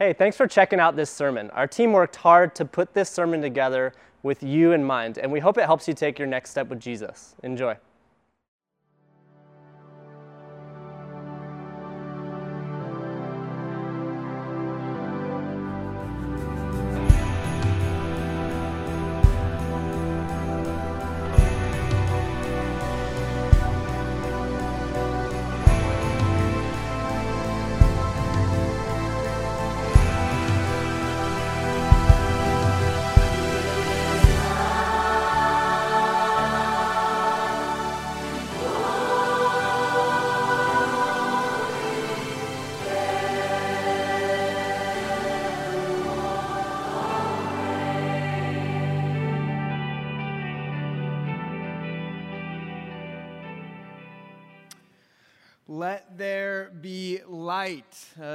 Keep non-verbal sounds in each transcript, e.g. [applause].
Hey, thanks for checking out this sermon. Our team worked hard to put this sermon together with you in mind, and we hope it helps you take your next step with Jesus. Enjoy.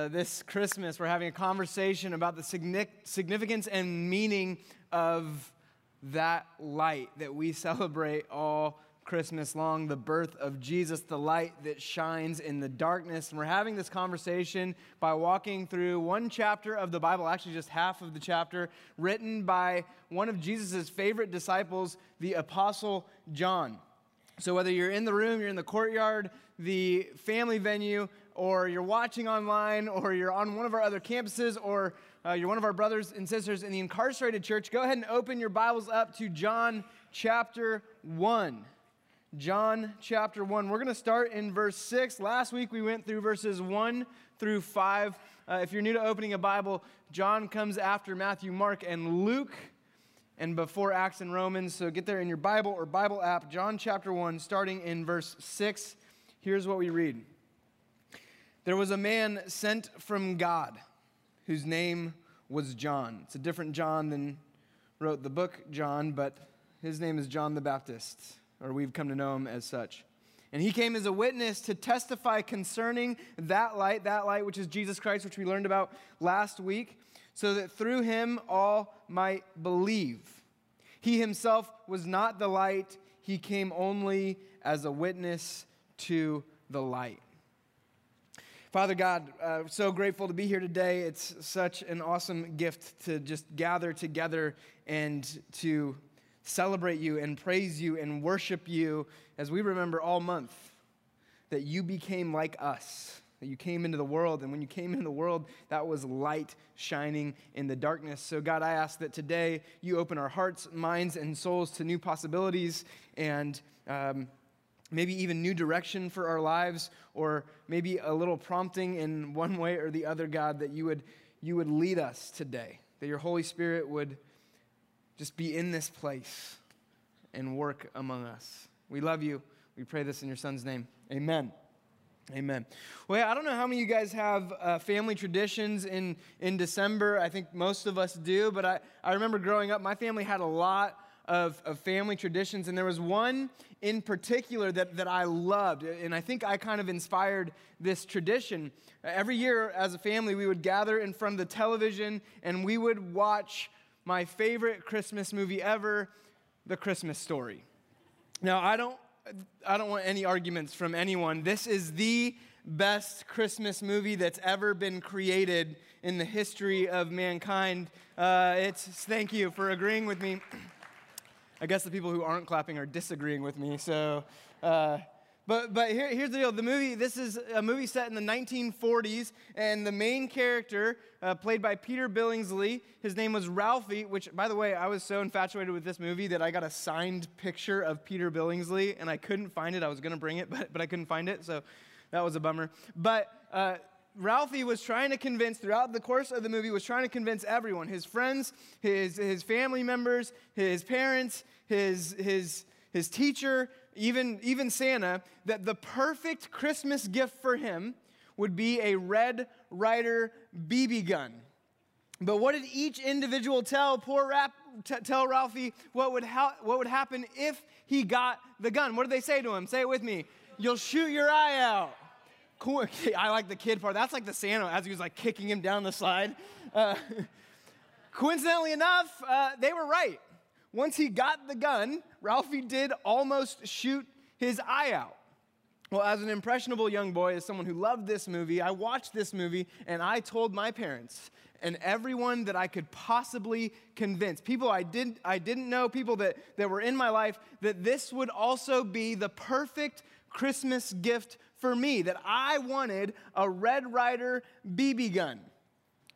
This Christmas, we're having a conversation about the significance and meaning of that light that we [laughs] celebrate all Christmas long, the birth of Jesus, the light that shines in the darkness. And we're having this conversation by walking through one chapter of the Bible, actually just half of the chapter, written by one of Jesus' favorite disciples, the Apostle John. So, whether you're in the room, you're in the courtyard, the family venue, or you're watching online, or you're on one of our other campuses, or uh, you're one of our brothers and sisters in the incarcerated church, go ahead and open your Bibles up to John chapter 1. John chapter 1. We're going to start in verse 6. Last week we went through verses 1 through 5. Uh, if you're new to opening a Bible, John comes after Matthew, Mark, and Luke and before Acts and Romans. So get there in your Bible or Bible app, John chapter 1, starting in verse 6. Here's what we read There was a man sent from God whose name was John. It's a different John than wrote the book John, but his name is John the Baptist, or we've come to know him as such. And he came as a witness to testify concerning that light, that light which is Jesus Christ, which we learned about last week so that through him all might believe. He himself was not the light, he came only as a witness to the light. Father God, uh, so grateful to be here today. It's such an awesome gift to just gather together and to celebrate you and praise you and worship you as we remember all month that you became like us that you came into the world. And when you came into the world, that was light shining in the darkness. So, God, I ask that today you open our hearts, minds, and souls to new possibilities and um, maybe even new direction for our lives, or maybe a little prompting in one way or the other, God, that you would, you would lead us today, that your Holy Spirit would just be in this place and work among us. We love you. We pray this in your Son's name. Amen. Amen. Well, I don't know how many of you guys have uh, family traditions in, in December. I think most of us do, but I, I remember growing up, my family had a lot of, of family traditions, and there was one in particular that, that I loved, and I think I kind of inspired this tradition. Every year, as a family, we would gather in front of the television and we would watch my favorite Christmas movie ever, The Christmas Story. Now, I don't I don't want any arguments from anyone. This is the best Christmas movie that's ever been created in the history of mankind. Uh, it's thank you for agreeing with me. [clears throat] I guess the people who aren't clapping are disagreeing with me. So, uh, but, but here, here's the deal. The movie, this is a movie set in the 1940s, and the main character, uh, played by Peter Billingsley, his name was Ralphie, which, by the way, I was so infatuated with this movie that I got a signed picture of Peter Billingsley, and I couldn't find it. I was going to bring it, but, but I couldn't find it, so that was a bummer. But uh, Ralphie was trying to convince, throughout the course of the movie, was trying to convince everyone his friends, his, his family members, his parents, his, his, his teacher, even, even Santa, that the perfect Christmas gift for him would be a Red Ryder BB gun. But what did each individual tell poor Rap, t- tell Ralphie what would, ha- what would happen if he got the gun? What did they say to him? Say it with me. You'll shoot your eye out. Cool. [laughs] I like the kid part. That's like the Santa as he was like kicking him down the slide. Uh, [laughs] coincidentally enough, uh, they were right. Once he got the gun, Ralphie did almost shoot his eye out. Well, as an impressionable young boy, as someone who loved this movie, I watched this movie and I told my parents and everyone that I could possibly convince, people I didn't, I didn't know, people that, that were in my life, that this would also be the perfect Christmas gift for me, that I wanted a Red Ryder BB gun.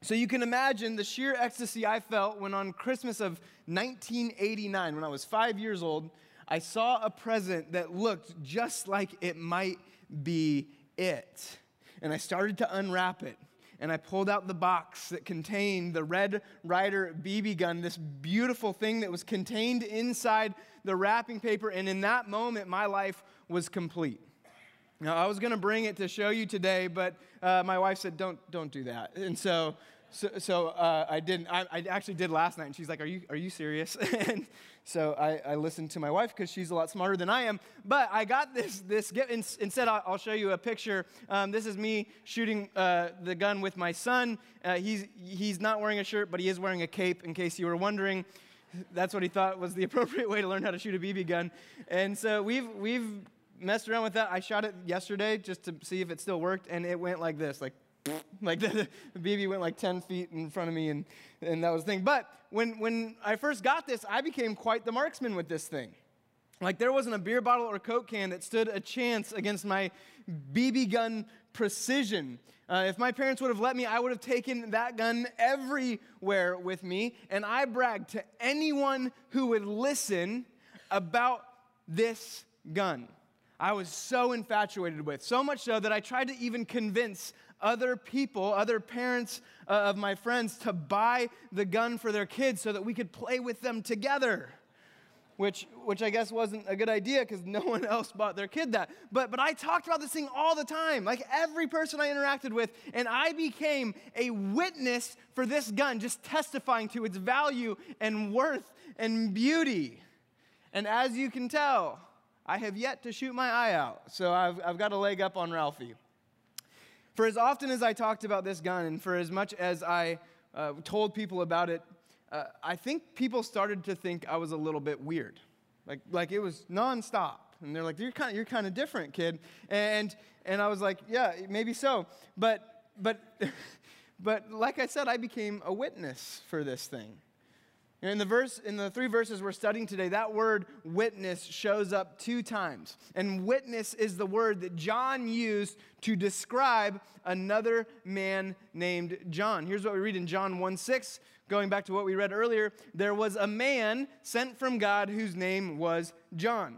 So you can imagine the sheer ecstasy I felt when on Christmas of 1989, when I was five years old, I saw a present that looked just like it might be it. And I started to unwrap it and I pulled out the box that contained the Red Ryder BB gun, this beautiful thing that was contained inside the wrapping paper. And in that moment, my life was complete. Now, I was going to bring it to show you today, but uh, my wife said, don't, don't do that. And so so, so uh, I didn't. I, I, actually did last night, and she's like, "Are you are you serious?" [laughs] and so I, I listened to my wife because she's a lot smarter than I am. But I got this this gift. Instead, I'll show you a picture. Um, this is me shooting uh, the gun with my son. Uh, he's he's not wearing a shirt, but he is wearing a cape. In case you were wondering, that's what he thought was the [laughs] appropriate way to learn how to shoot a BB gun. And so we've we've messed around with that. I shot it yesterday just to see if it still worked, and it went like this, like [laughs] like the, the, BB went like 10 feet in front of me, and, and that was the thing. But when, when I first got this, I became quite the marksman with this thing. Like there wasn't a beer bottle or Coke can that stood a chance against my BB gun precision. Uh, if my parents would have let me, I would have taken that gun everywhere with me. And I bragged to anyone who would listen about this gun. I was so infatuated with, so much so that I tried to even convince other people, other parents uh, of my friends, to buy the gun for their kids so that we could play with them together. Which, which I guess wasn't a good idea because no one [laughs] else bought their kid that. But, but I talked about this thing all the time, like every person I interacted with, and I became a witness for this gun, just testifying to its value and worth and beauty. And as you can tell, I have yet to shoot my eye out, so I've, I've got a leg up on Ralphie. For as often as I talked about this gun, and for as much as I uh, told people about it, uh, I think people started to think I was a little bit weird. Like, like it was nonstop. And they're like, you're kind of, you're kind of different, kid. And, and I was like, yeah, maybe so. But, but, [laughs] but like I said, I became a witness for this thing. In the verse, in the three verses we're studying today, that word witness shows up two times. And witness is the word that John used to describe another man named John. Here's what we read in John 1 6, going back to what we read earlier. There was a man sent from God whose name was John.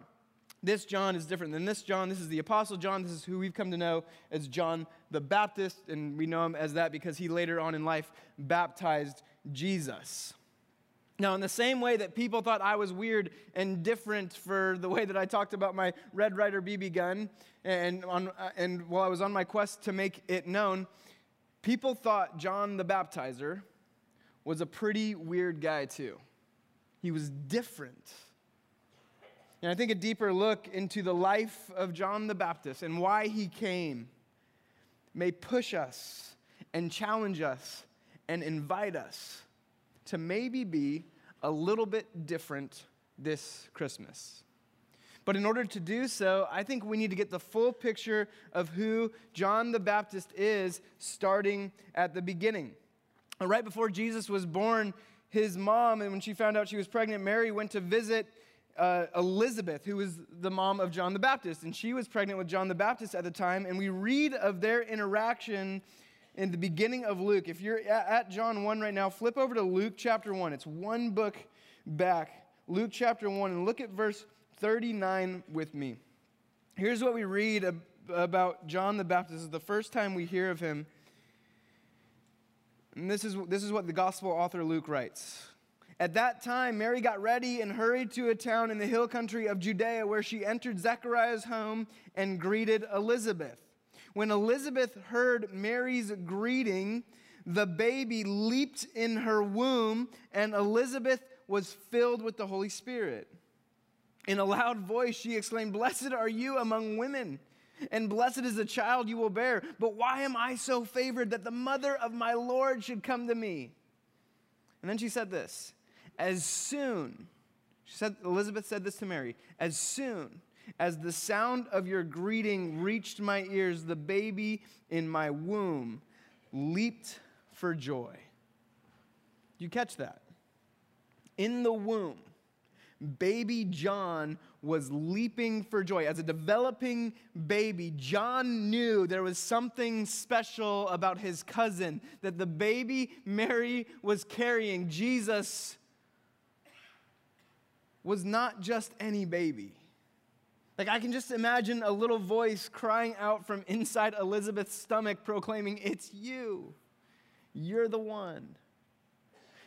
This John is different than this John. This is the Apostle John. This is who we've come to know as John the Baptist, and we know him as that because he later on in life baptized Jesus. Now, in the same way that people thought I was weird and different for the way that I talked about my Red Ryder BB gun, and, on, uh, and while I was on my quest to make it known, people thought John the Baptizer was a pretty weird guy, too. He was different. And I think a deeper look into the life of John the Baptist and why he came may push us and challenge us and invite us to maybe be a little bit different this Christmas. But in order to do so, I think we need to get the full picture of who John the Baptist is, starting at the beginning. Right before Jesus was born, his mom, and when she found out she was pregnant, Mary went to visit uh, Elizabeth, who was the mom of John the Baptist. And she was pregnant with John the Baptist at the time. And we read of their interaction in the beginning of Luke. If you're at John 1 right now, flip over to Luke chapter 1. It's one book back. Luke chapter 1, and look at verse 39 with me. Here's what we read about John the Baptist. This is the first time we hear of him. And this is, this is what the gospel author Luke writes. At that time, Mary got ready and hurried to a town in the hill country of Judea where she entered Zechariah's home and greeted Elizabeth. When Elizabeth heard Mary's greeting, the baby leaped in her womb, and Elizabeth was filled with the Holy Spirit. In a loud voice, she exclaimed, Blessed are you among women, and blessed is the child you will bear. But why am I so favored that the mother of my Lord should come to me? And then she said this As soon, she said, Elizabeth said this to Mary, as soon as the sound of your greeting reached my ears, the baby in my womb leaped for joy. you catch that? In the womb, baby John was leaping for joy. As a developing baby, John knew there was something special about his cousin, that the baby Mary was carrying, Jesus, was not just any baby. Like, I can just imagine a little voice crying out from inside Elizabeth's stomach, proclaiming, It's you. You're the one.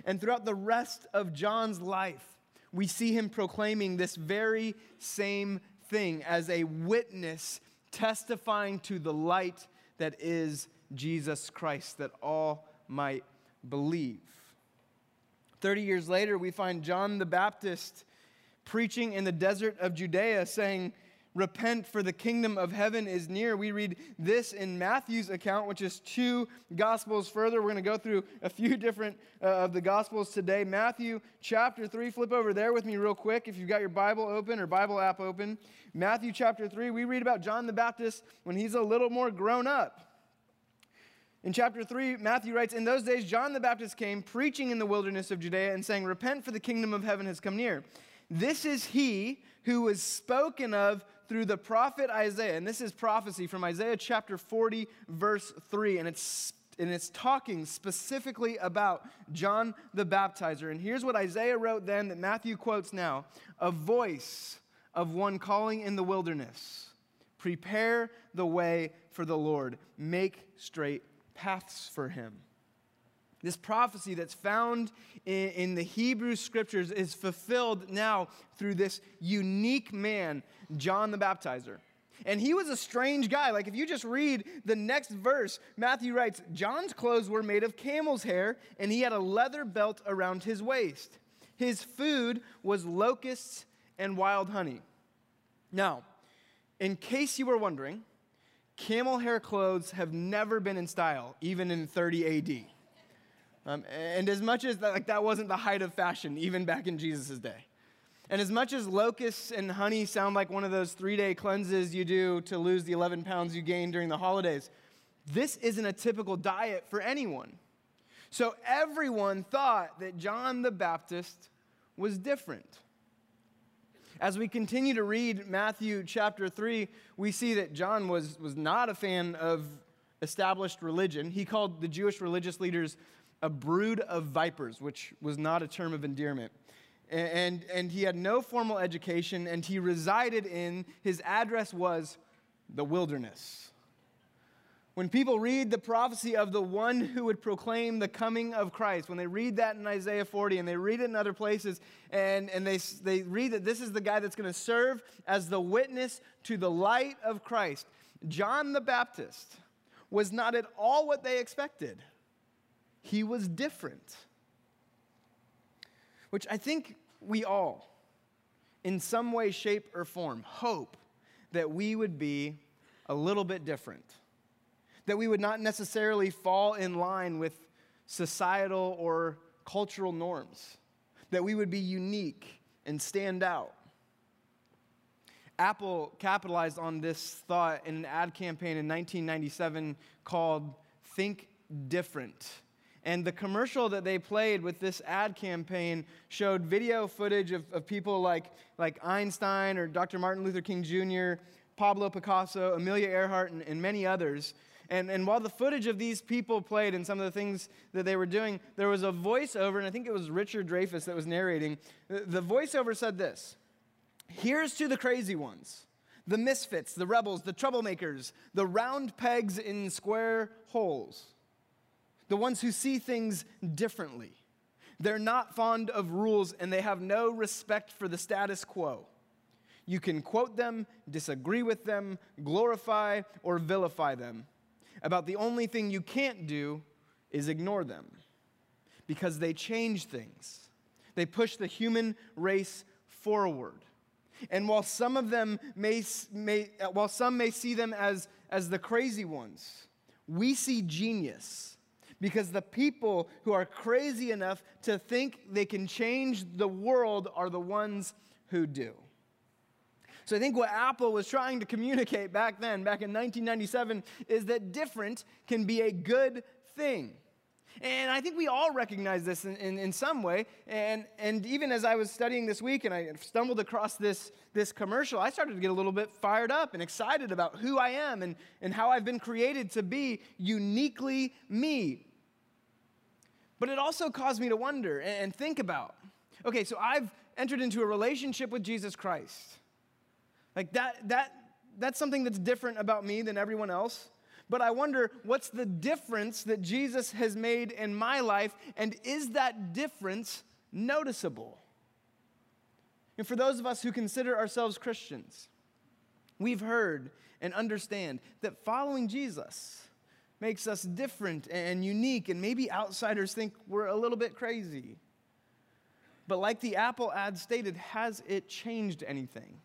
And throughout the rest of John's life, we see him proclaiming this very same thing as a witness testifying to the light that is Jesus Christ, that all might believe. 30 years later, we find John the Baptist preaching in the desert of Judea, saying, Repent, for the kingdom of heaven is near. We read this in Matthew's account, which is two gospels further. We're going to go through a few different uh, of the gospels today. Matthew chapter 3, flip over there with me real quick if you've got your Bible open or Bible app open. Matthew chapter 3, we read about John the Baptist when he's a little more grown up. In chapter 3, Matthew writes, In those days, John the Baptist came preaching in the wilderness of Judea and saying, Repent, for the kingdom of heaven has come near. This is he who was spoken of through the prophet Isaiah. And this is prophecy from Isaiah chapter 40, verse 3. And it's and it's talking specifically about John the Baptizer. And here's what Isaiah wrote then that Matthew quotes now a voice of one calling in the wilderness. Prepare the way for the Lord, make straight paths for him. This prophecy that's found in, in, the Hebrew scriptures is fulfilled now through this unique man, John the Baptizer. And he was a strange guy. Like, if you just read the next verse, Matthew writes John's clothes were made of camel's hair, and he had a leather belt around his waist. His food was locusts and wild honey. Now, in case you were wondering, camel hair clothes have never been in style, even in 30 AD. Um, and as much as that, like, that wasn't the height of fashion, even back in Jesus' day. And as much as locusts and honey sound like one of those three day cleanses you do to lose the 11 pounds you gained during the holidays, this isn't a typical diet for anyone. So everyone thought that John the Baptist was different. As we continue to read Matthew chapter 3, we see that John was, was not a fan of established religion. He called the Jewish religious leaders a brood of vipers, which was not a term of endearment. And, and he had no formal education, and he resided in, his address was the wilderness. When people read the prophecy of the one who would proclaim the coming of Christ, when they read that in Isaiah 40 and they read it in other places, and, and they, they read that this is the guy that's going to serve as the witness to the light of Christ, John the Baptist was not at all what they expected he was different. Which I think we all, in some way, shape, or form, hope that we would be a little bit different. That we would not necessarily fall in line with societal or cultural norms. That we would be unique and stand out. Apple capitalized on this thought in an ad campaign in 1997 called Think Different. And the commercial that they played with this ad campaign showed video footage of, of people like, like Einstein or Dr. Martin Luther King Jr., Pablo Picasso, Amelia Earhart, and, and many others. And, and while the footage of these people played and some of the things that they were doing, there was a voiceover, and I think it was Richard Dreyfuss that was narrating. The, the voiceover said this Here's to the crazy ones, the misfits, the rebels, the troublemakers, the round pegs in square holes the ones who see things differently. They're not fond of rules and they have no respect for the status quo. You can quote them, disagree with them, glorify or vilify them. About the only thing you can't do is ignore them because they change things. They push the human race forward. And while some of them may, may while some may see them as, as the crazy ones, we see genius because the people who are crazy enough to think they can change the world are the ones who do. So I think what Apple was trying to communicate back then, back in 1997, is that different can be a good thing. And I think we all recognize this in, in, in, some way. And, and even as I was studying this week and I stumbled across this, this commercial, I started to get a little bit fired up and excited about who I am and, and how I've been created to be uniquely me. But it also caused me to wonder and think about okay, so I've entered into a relationship with Jesus Christ. Like that, that, that's something that's different about me than everyone else. But I wonder what's the difference that Jesus has made in my life, and is that difference noticeable? And for those of us who consider ourselves Christians, we've heard and understand that following Jesus makes us different and unique, and maybe outsiders think we're a little bit crazy. But like the Apple ad stated, has it changed anything?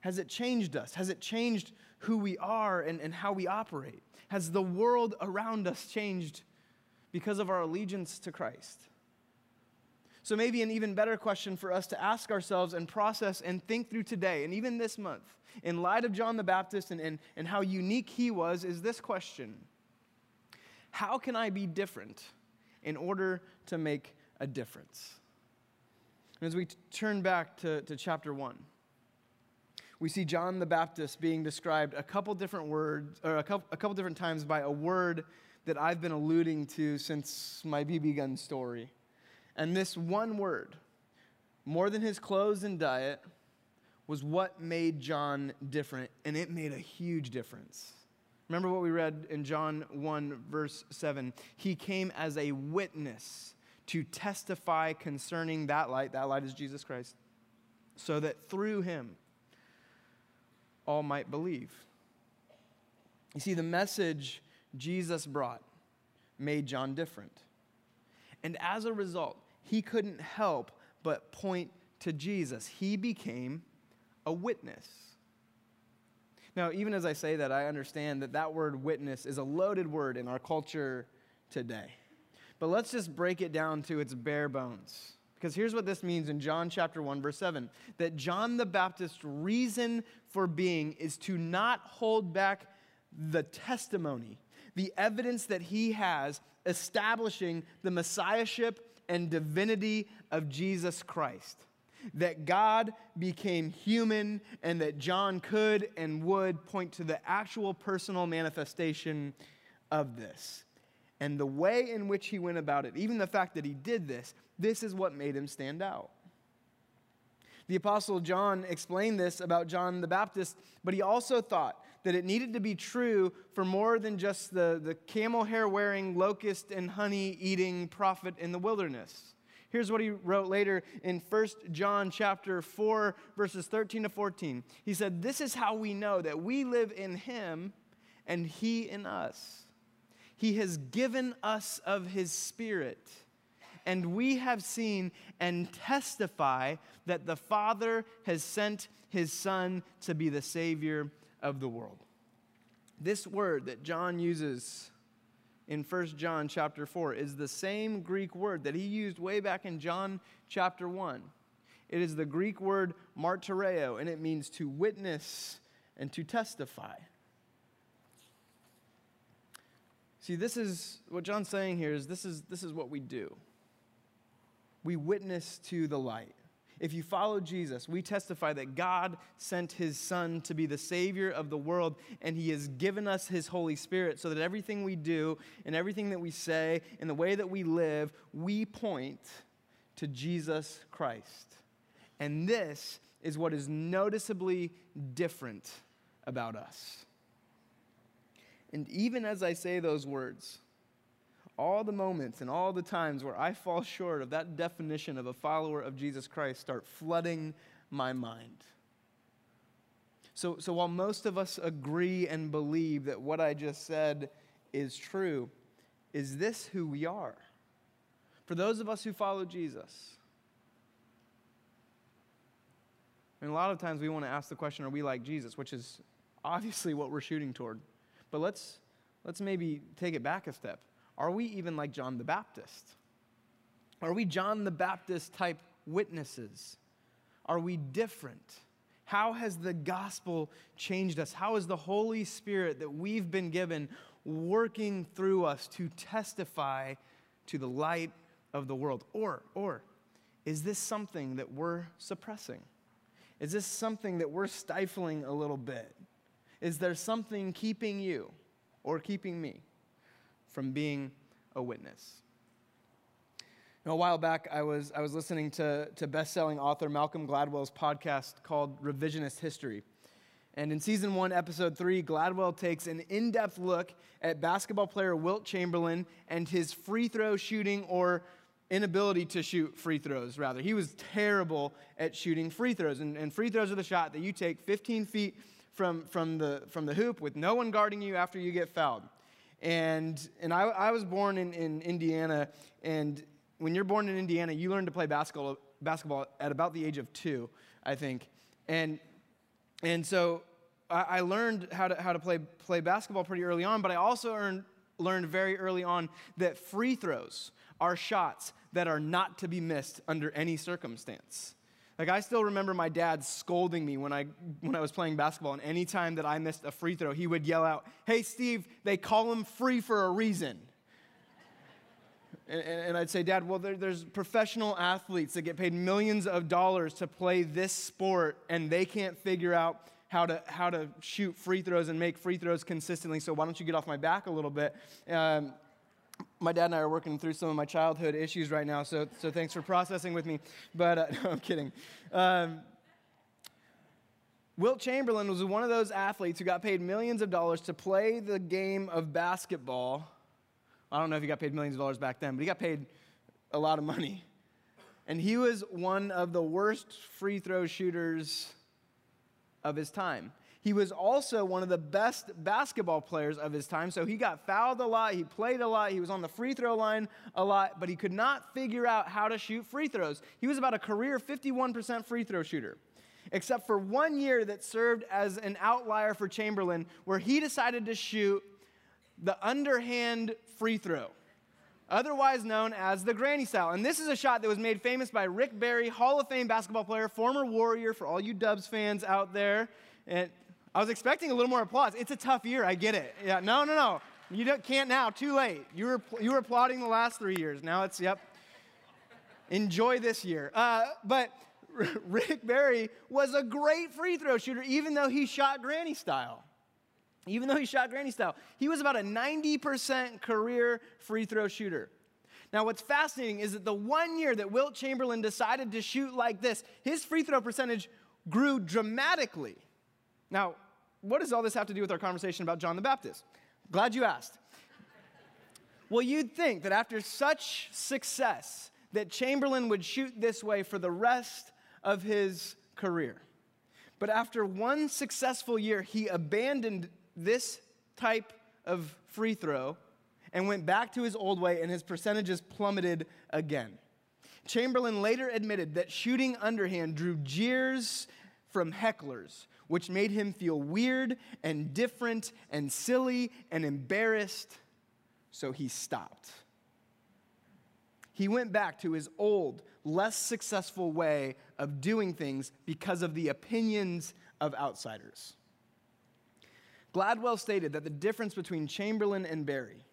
Has it changed us? Has it changed who we are and, and how we operate? Has the world around us changed because of our allegiance to Christ? So, maybe an even better question for us to ask ourselves and process and think through today, and even this month, in light of John the Baptist and, and, and how unique he was, is this question How can I be different in order to make a difference? And as we t- turn back to, to chapter 1, we see John the Baptist being described a couple different words, or a couple, a couple different times by a word that I've been alluding to since my BB gun story. And this one word, more than his clothes and diet, was what made John different, and it made a huge difference. Remember what we read in John 1, verse 7? He came as a witness to testify concerning that light. That light is Jesus Christ. So that through him, all might believe. You see, the message Jesus brought made John different. And as a result, he couldn't help but point to Jesus. He became a witness. Now, even as I say that, I understand that that word witness is a loaded word in our culture today. But let's just break it down to its bare bones. Because here's what this means in John chapter 1, verse 7 that John the Baptist's reason for being is to not hold back the testimony, the evidence that he has establishing the messiahship and divinity of Jesus Christ. That God became human and that John could and would point to the actual personal manifestation of this and the way in which he went about it, even the fact that he did this, this is what made him stand out. The Apostle John explained this about John the Baptist, but he also thought that it needed to be true for more than just the, the camel hair wearing, locust and honey eating prophet in the wilderness. Here's what he wrote later in 1 John chapter 4 verses 13 to 14. He said, "This is how we know that we live in him and he in us." He has given us of His Spirit. And we have seen and testify that the Father has sent His Son to be the Savior of the world. This word that John uses in 1 John chapter 4 is the same Greek word that he used way back in John chapter 1. It is the Greek word martyreo, and it means to witness and to testify. See, this is what John's saying here is this is this is what we do. We witness to the light. If you follow Jesus, we testify that God sent his Son to be the Savior of the world, and he has given us his Holy Spirit so that everything we do and everything that we say and the way that we live, we point to Jesus Christ. And this is what is noticeably different about us. And even as I say those words, all the moments and all the times where I fall short of that definition of a follower of Jesus Christ start flooding my mind. So, so while most of us agree and believe that what I just said is true, is this who we are? For those of us who follow Jesus, and a lot of times we want to ask the question, are we like Jesus? Which is obviously what we're shooting toward. But let's, let's maybe take it back a step. Are we even like John the Baptist? Are we John the Baptist type witnesses? Are we different? How has the gospel changed us? How has the Holy Spirit that we've been given working through us to testify to the light of the world? Or, or, is this something that we're suppressing? Is this something that we're stifling a little bit? Is there something keeping you or keeping me from being a witness? Know, a while back, I was, I was listening to, to best selling author Malcolm Gladwell's podcast called Revisionist History. And in season one, episode three, Gladwell takes an in depth look at basketball player Wilt Chamberlain and his free throw shooting or inability to shoot free throws, rather. He was terrible at shooting free throws. And, and free throws are the shot that you take 15 feet from, from, the, from the hoop with no one guarding you after you get fouled. And, and I, I was born in, in Indiana, and when you're born in Indiana, you learn to play basketball, basketball at about the age of two, I think. And, and so I, I learned how to, how to play, play basketball pretty early on, but I also earned, learned very early on that free throws are shots that are not to be missed under any circumstance. Like I still remember my dad scolding me when I when I was playing basketball, and anytime that I missed a free throw, he would yell out, "Hey, Steve, they call him free for a reason." [laughs] and, and, I'd say, Dad, well, there, there's professional athletes that get paid millions of dollars to play this sport, and they can't figure out how to how to shoot free throws and make free throws consistently. So why don't you get off my back a little bit? Um, my dad and I are working through some of my childhood issues right now, so, so thanks for processing with me. But uh, [laughs] no, I'm kidding. Um, Wilt Chamberlain was one of those athletes who got paid millions of dollars to play the game of basketball. I don't know if he got paid millions of dollars back then, but he got paid a lot of money. And he was one of the worst free throw shooters of his time. He was also one of the best basketball players of his time. So he got fouled a lot, he played a lot, he was on the free throw line a lot, but he could not figure out how to shoot free throws. He was about a career 51% free throw shooter, except for one year that served as an outlier for Chamberlain, where he decided to shoot the underhand free throw otherwise known as the granny style. And this is a shot that was made famous by Rick Barry, Hall of Fame basketball player, former Warrior for all you Dubs fans out there. And I was expecting a little more applause. It's a tough year, I get it. Yeah, no, no, no. You can't now, too late. You were, you were applauding the last three years. Now it's, yep. Enjoy this year. Uh, but [laughs] Rick Barry was a great free throw shooter, even though he shot granny style. Even though he shot granny style, he was about a 90% career free throw shooter. Now, what's fascinating is that the one year that Wilt Chamberlain decided to shoot like this, his free throw percentage grew dramatically. Now, what does all this have to do with our conversation about John the Baptist? Glad you asked. well, you'd think that after such success, that Chamberlain would shoot this way for the rest of his career. But after one successful year, he abandoned this type of free throw and went back to his old way, and his percentages plummeted again. Chamberlain later admitted that shooting underhand drew jeers from hecklers which made him feel weird and different and silly and embarrassed, so he stopped. He went back to his old, less successful way of doing things because of the opinions of outsiders. Gladwell stated that the difference between Chamberlain and Barry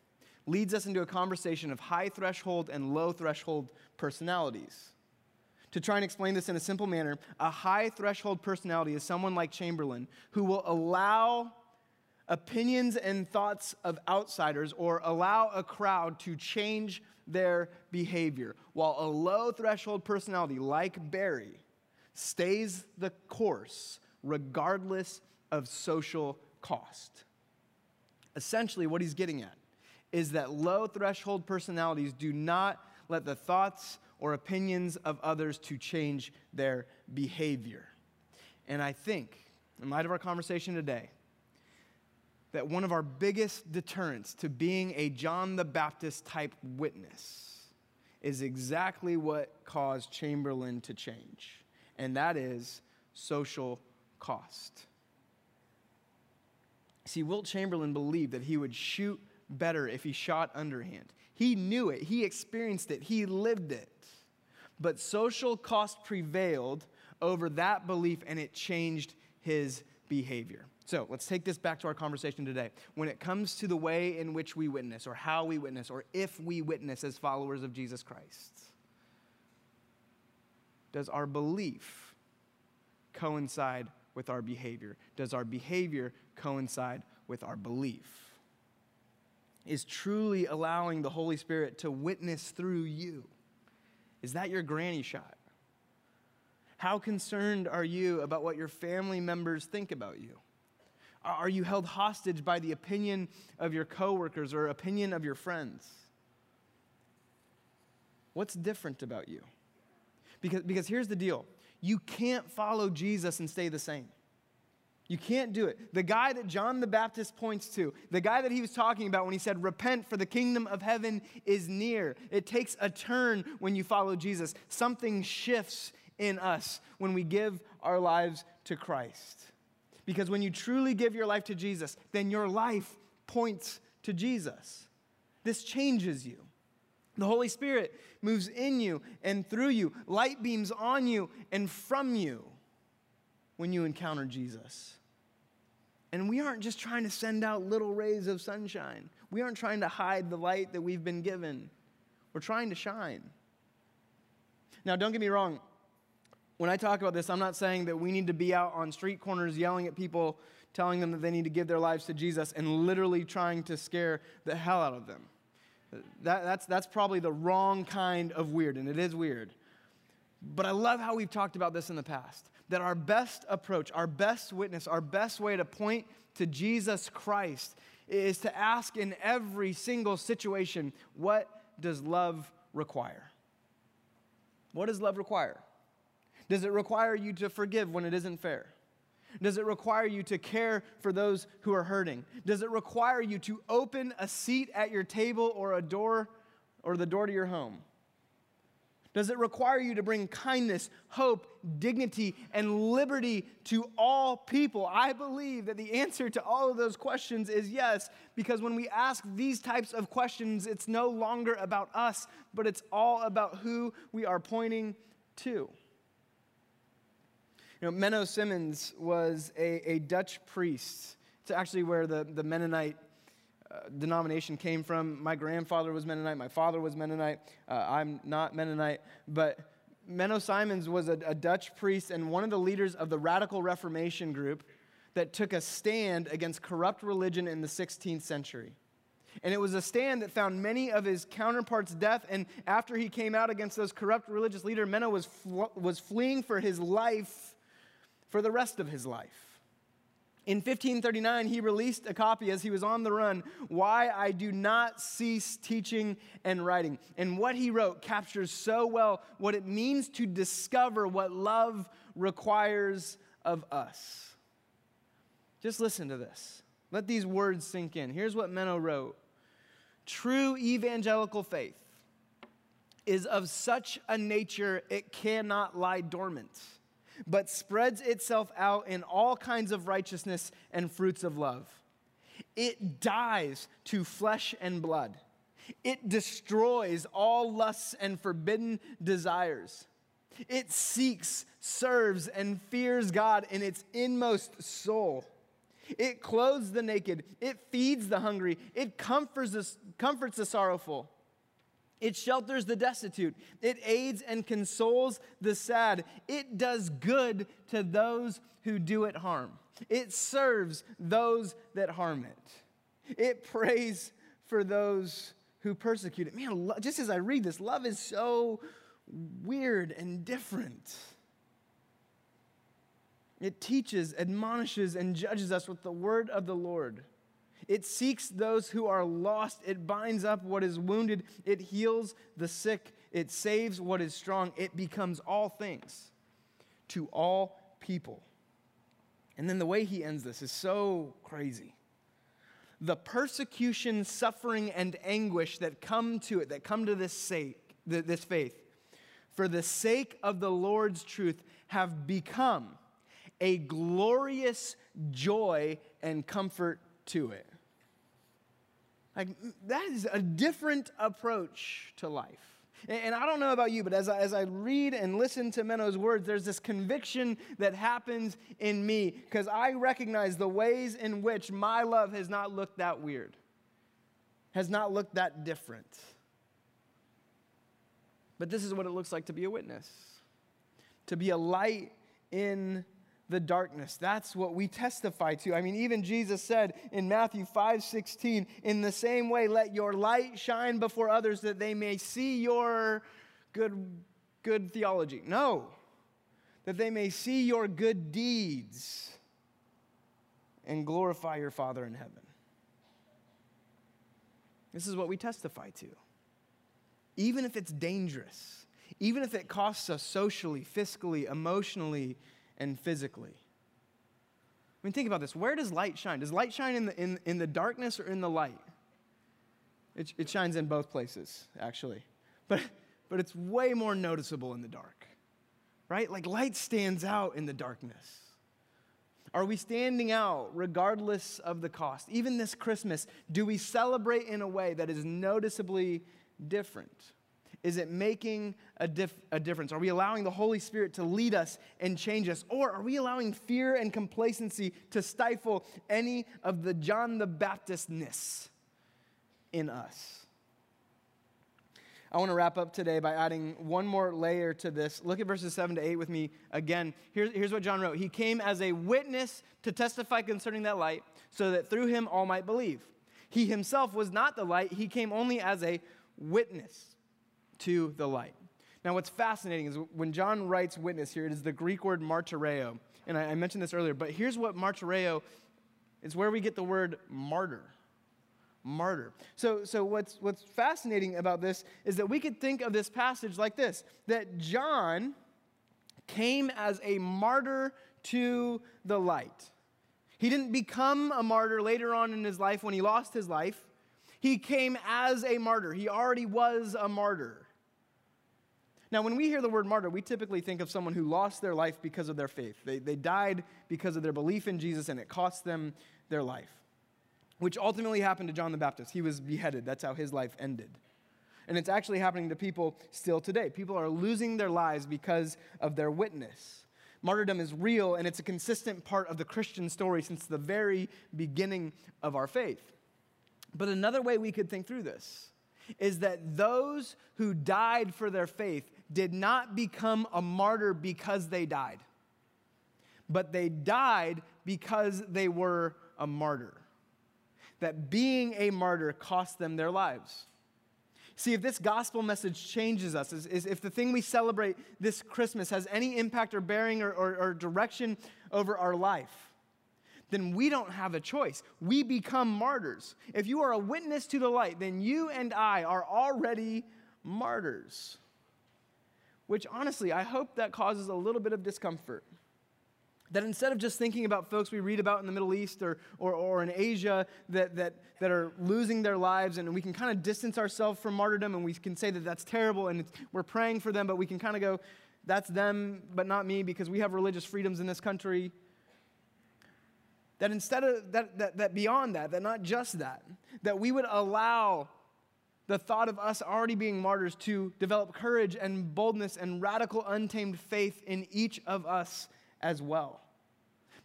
leads us into a conversation of high threshold and low threshold personalities. To try and explain this in a simple manner, a high threshold personality is someone like Chamberlain who will allow opinions and thoughts of outsiders or allow a crowd to change their behavior, while a low threshold personality like Barry stays the course regardless of social cost. Essentially, what he's getting at is that low threshold personalities do not let the thoughts or opinions of others to change their behavior. And I think, in light of our conversation today, that one of our biggest deterrents to being a John the Baptist type witness is exactly what caused Chamberlain to change, and that is social cost. See, Wilt Chamberlain believed that he would shoot better if he shot underhand. He knew it, he experienced it, he lived it. But social cost prevailed over that belief and it changed his behavior. So let's take this back to our conversation today. When it comes to the way in which we witness, or how we witness, or if we witness as followers of Jesus Christ, does our belief coincide with our behavior? Does our behavior coincide with our belief? Is truly allowing the Holy Spirit to witness through you? Is that your granny shot? How concerned are you about what your family members think about you? Are you held hostage by the opinion of your coworkers or opinion of your friends? What's different about you? Because, because here's the deal you can't follow Jesus and stay the same. You can't do it. The guy that John the Baptist points to, the guy that he was talking about when he said, Repent, for the kingdom of heaven is near. It takes a turn when you follow Jesus. Something shifts in us when we give our lives to Christ. Because when you truly give your life to Jesus, then your life points to Jesus. This changes you. The Holy Spirit moves in you and through you, light beams on you and from you when you encounter Jesus. And we aren't just trying to send out little rays of sunshine. We aren't trying to hide the light that we've been given. We're trying to shine. Now, don't get me wrong. When I talk about this, I'm not saying that we need to be out on street corners yelling at people, telling them that they need to give their lives to Jesus, and literally trying to scare the hell out of them. That, that's, that's probably the wrong kind of weird, and it is weird. But I love how we've talked about this in the past that our best approach, our best witness, our best way to point to Jesus Christ is to ask in every single situation, what does love require? What does love require? Does it require you to forgive when it isn't fair? Does it require you to care for those who are hurting? Does it require you to open a seat at your table or a door or the door to your home? Does it require you to bring kindness, hope, dignity, and liberty to all people? I believe that the answer to all of those questions is yes, because when we ask these types of questions, it's no longer about us, but it's all about who we are pointing to. You know, Menno Simons was a, a Dutch priest. It's actually where the, the Mennonite denomination came from. My grandfather was Mennonite. My father was Mennonite. Uh, I'm not Mennonite. But Menno Simons was a, a Dutch priest and one of the leaders of the Radical Reformation group that took a stand against corrupt religion in the 16th century. And it was a stand that found many of his counterparts deaf. And after he came out against those corrupt religious leaders, Menno was, fl- was fleeing for his life for the rest of his life. In 1539, he released a copy as he was on the run, Why I Do Not Cease Teaching and Writing. And what he wrote captures so well what it means to discover what love requires of us. Just listen to this. Let these words sink in. Here's what Menno wrote True evangelical faith is of such a nature it cannot lie dormant but spreads itself out in all kinds of righteousness and fruits of love. It dies to flesh and blood. It destroys all lusts and forbidden desires. It seeks, serves, and fears God in its inmost soul. It clothes the naked. It feeds the hungry. It comforts the, comforts the sorrowful. It shelters the destitute. It aids and consoles the sad. It does good to those who do it harm. It serves those that harm it. It prays for those who persecute it. Man, just as I read this, love is so weird and different. It teaches, admonishes, and judges us with the word of the Lord. It seeks those who are lost. It binds up what is wounded. It heals the sick. It saves what is strong. It becomes all things to all people. And then the way he ends this is so crazy. The persecution, suffering, and anguish that come to it, that come to this sake, this faith, for the sake of the Lord's truth, have become a glorious joy and comfort to it. Like, that is a different approach to life. And, I don't know about you, but as I, as I read and listen to Menno's words, there's this conviction that happens in me because I recognize the ways in which my love has not looked that weird, has not looked that different. But this is what it looks like to be a witness, to be a light in the darkness. That's what we testify to. I mean, even Jesus said in Matthew 5 16, in the same way, let your light shine before others that they may see your good, good theology. No, that they may see your good deeds and glorify your Father in heaven. This is what we testify to. Even if it's dangerous, even if it costs us socially, fiscally, emotionally, and physically. I mean, think about this. Where does light shine? Does light shine in the, in, in the darkness or in the light? It, it shines in both places, actually. But, but it's way more noticeable in the dark, right? Like light stands out in the darkness. Are we standing out regardless of the cost? Even this Christmas, do we celebrate in a way that is noticeably different? Is it making a, dif- a difference? Are we allowing the Holy Spirit to lead us and change us? Or are we allowing fear and complacency to stifle any of the John the Baptistness in us? I want to wrap up today by adding one more layer to this. Look at verses 7 to 8 with me again. Here's, here's what John wrote He came as a witness to testify concerning that light, so that through him all might believe. He himself was not the light, he came only as a witness to the light. Now, what's fascinating is when John writes witness here, it is the Greek word martyreo. And I, mentioned this earlier, but here's what martyreo is where we get the word martyr. Martyr. So, so what's, what's fascinating about this is that we could think of this passage like this that John came as a martyr to the light. He didn't become a martyr later on in his life when he lost his life. He came as a martyr. He already was a martyr. Now, when we hear the word martyr, we typically think of someone who lost their life because of their faith. They, they died because of their belief in Jesus, and it cost them their life, which ultimately happened to John the Baptist. He was beheaded. That's how his life ended. And it's actually happening to people still today. People are losing their lives because of their witness. Martyrdom is real, and it's a consistent part of the Christian story since the very beginning of our faith. But another way we could think through this is that those who died for their faith did not become a martyr because they died, but they died because they were a martyr. That being a martyr cost them their lives. See, if this gospel message changes us, is, is if the thing we celebrate this Christmas has any impact or bearing or, or, or direction over our life, then we don't have a choice. We become martyrs. If you are a witness to the light, then you and I are already martyrs. Which honestly, I hope that causes a little bit of discomfort. That instead of just thinking about folks we read about in the Middle East or, or, or in Asia that, that, that are losing their lives, and we can kind of distance ourselves from martyrdom and we can say that that's terrible and we're praying for them, but we can kind of go, that's them, but not me because we have religious freedoms in this country. That instead of that, that, that beyond that, that not just that, that we would allow the thought of us already being martyrs to develop courage and boldness and radical, untamed faith in each of us as well.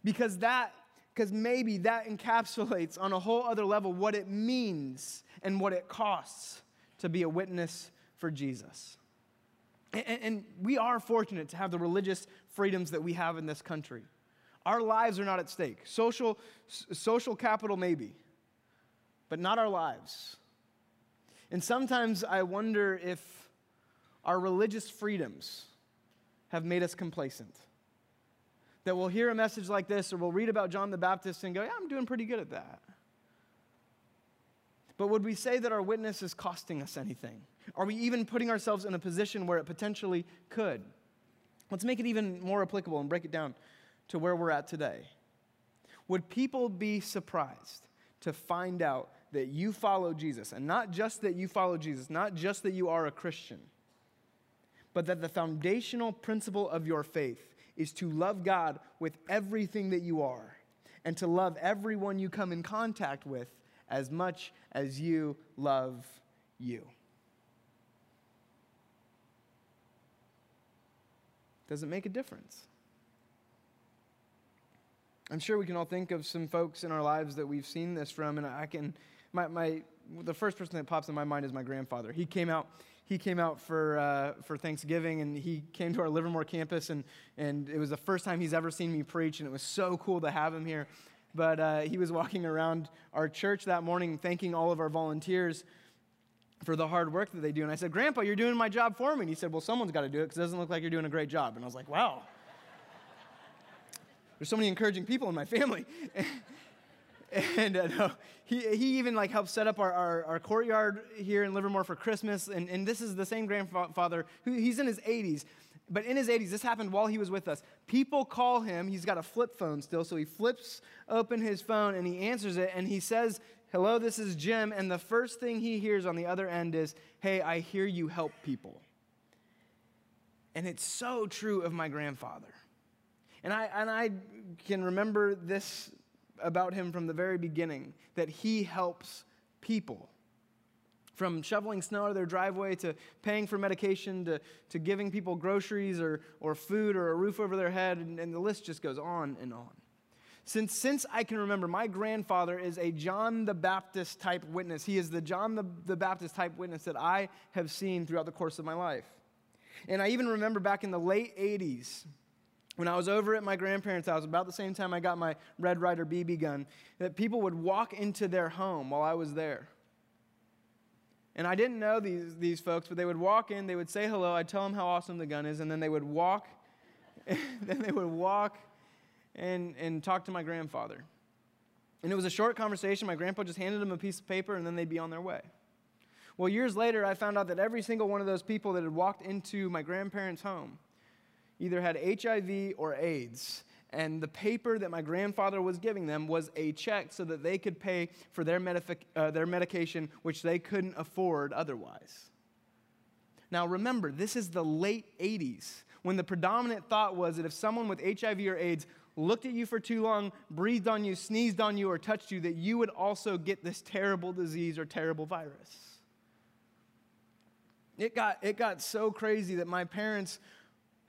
Because that, because maybe that encapsulates on a whole other level what it means and what it costs to be a witness for Jesus. And, and we are fortunate to have the religious freedoms that we have in this country. Our lives are not at stake. Social, social capital, maybe, but not our lives. And sometimes I wonder if our religious freedoms have made us complacent. That we'll hear a message like this or we'll read about John the Baptist and go, yeah, I'm doing pretty good at that. But would we say that our witness is costing us anything? Are we even putting ourselves in a position where it potentially could? Let's make it even more applicable and break it down to where we're at today, would people be surprised to find out that you follow Jesus? And not just that you follow Jesus, not just that you are a Christian, but that the foundational principle of your faith is to love God with everything that you are and to love everyone you come in contact with as much as you love you. Does it make a difference? I'm sure we can all think of some folks in our lives that we've seen this from, and I can, my, my, the first person that pops in my mind is my grandfather. He came out, he came out for, uh, for Thanksgiving, and he came to our Livermore campus, and, and it was the first time he's ever seen me preach, and it was so cool to have him here. But uh, he was walking around our church that morning, thanking all of our volunteers for the hard work that they do. And I said, Grandpa, you're doing my job for me. And he said, Well, someone's got to do it because it doesn't look like you're doing a great job. And I was like, Wow. There's so many encouraging people in my family. [laughs] and uh, no, he, he even like helped set up our, our, our, courtyard here in Livermore for Christmas. And, and this is the same grandfather who he's in his 80s. But in his 80s, this happened while he was with us. People call him, he's got a flip phone still, so he flips open his phone and he answers it and he says, Hello, this is Jim. And the first thing he hears on the other end is, Hey, I hear you help people. And it's so true of my grandfather. And I, and I can remember this about him from the very beginning that he helps people. From shoveling snow out of their driveway to paying for medication to, to giving people groceries or, or food or a roof over their head, and, and the list just goes on and on. Since, since I can remember, my grandfather is a John the Baptist type witness. He is the John the, the Baptist type witness that I have seen throughout the course of my life. And I even remember back in the late 80s, when I was over at my grandparents' house, about the same time I got my Red Ryder BB gun, that people would walk into their home while I was there. And I didn't know these, these folks, but they would walk in, they would say hello, I'd tell them how awesome the gun is, and then they would walk, [laughs] then they would walk and, and talk to my grandfather. And it was a short conversation. My grandpa just handed them a piece of paper, and then they'd be on their way. Well, years later, I found out that every single one of those people that had walked into my grandparents' home either had HIV or AIDS. And the paper that my grandfather was giving them was a check so that they could pay for their, medific- uh, their medication, which they couldn't afford otherwise. Now, remember, this is the late 80s when the predominant thought was that if someone with HIV or AIDS looked at you for too long, breathed on you, sneezed on you, or touched you, that you would also get this terrible disease or terrible virus. It got, it got so crazy that my parents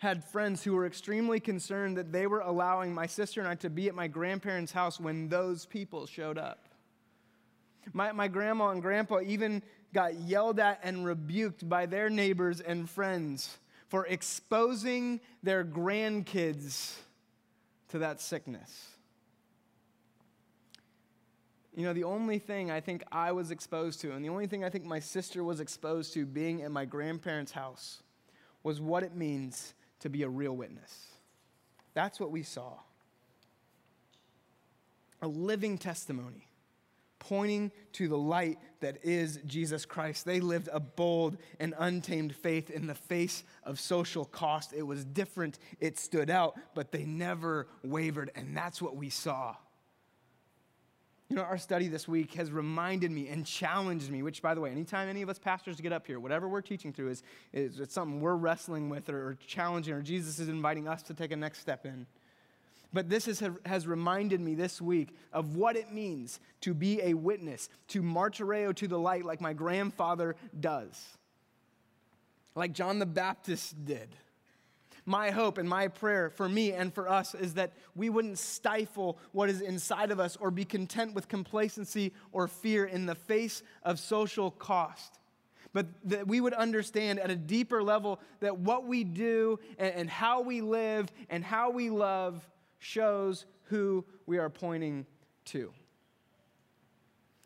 had friends who were extremely concerned that they were allowing my sister and I to be at my grandparents' house when those people showed up. My, my grandma and grandpa even got yelled at and rebuked by their neighbors and friends for exposing their grandkids to that sickness. You know, the only thing I think I was exposed to, and the only thing I think my sister was exposed to being in my grandparents' house, was what it means to be a real witness. That's what we saw. A living testimony pointing to the light that is Jesus Christ. They lived a bold and untamed faith in the face of social cost. It was different, it stood out, but they never wavered, and that's what we saw. You know, our study this week has reminded me and challenged me, which, by the way, anytime any of us pastors get up here, whatever we're teaching through is, is it's something we're wrestling with or, or challenging, or Jesus is inviting us to take a next step in. But this is, has reminded me this week of what it means to be a witness, to martyreo to the light like my grandfather does, like John the Baptist did my hope and my prayer for me and for us is that we wouldn't stifle what is inside of us or be content with complacency or fear in the face of social cost. But that we would understand at a deeper level that what we do and, and how we live and how we love shows who we are pointing to.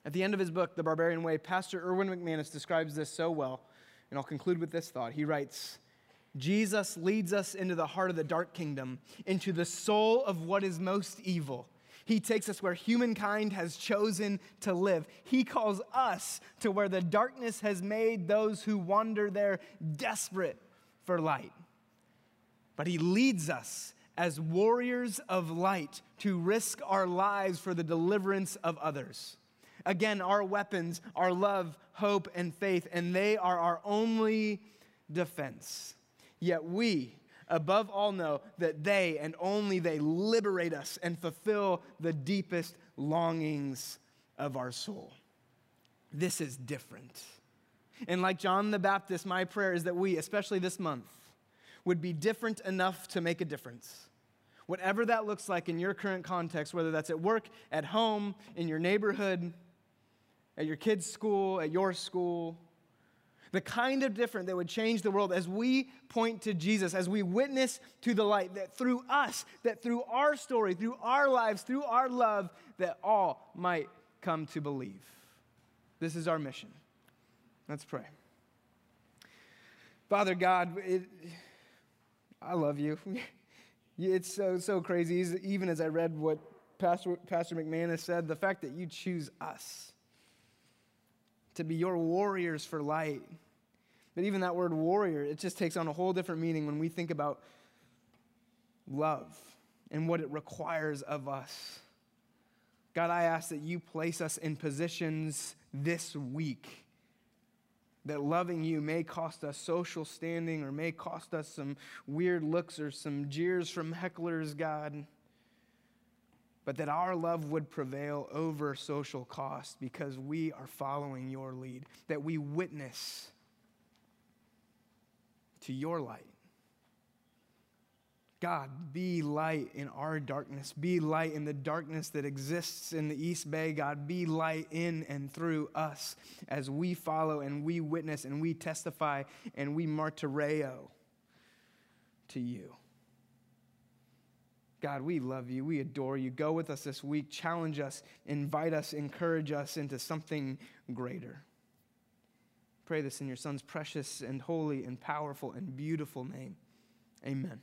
At the end of his book, The Barbarian Way, Pastor Erwin McManus describes this so well, and I'll conclude with this thought. He writes, Jesus leads us into the heart of the dark kingdom, into the soul of what is most evil. He takes us where humankind has chosen to live. He calls us to where the darkness has made those who wander there desperate for light. But He leads us as warriors of light to risk our lives for the deliverance of others. Again, our weapons are love, hope, and faith, and they are our only defense. Yet we, above all, know that they and only they liberate us and fulfill the deepest longings of our soul. This is different. And like John the Baptist, my prayer is that we, especially this month, would be different enough to make a difference. Whatever that looks like in your current context, whether that's at work, at home, in your neighborhood, at your kids' school, at your school, the kind of different that would change the world as we point to Jesus, as we witness to the light, that through us, that through our story, through our lives, through our love, that all might come to believe. This is our mission. Let's pray. Father God, it, I love you. [laughs] It's so, so crazy. Even as I read what Pastor, Pastor McManus said, the fact that you choose us to be your warriors for light, but even that word warrior, it just takes on a whole different meaning when we think about love and what it requires of us. God, I ask that you place us in positions this week that loving you may cost us social standing or may cost us some weird looks or some jeers from hecklers, God. But that our love would prevail over social cost because we are following your lead, that we witness to your light. God, be light in our darkness. Be light in the darkness that exists in the East Bay. God, be light in and through us as we follow and we witness and we testify and we martyreo to you. God, we love you. We adore you. Go with us this week. Challenge us, invite us, encourage us into something greater. Pray this in your Son's precious and holy and powerful and beautiful name. Amen.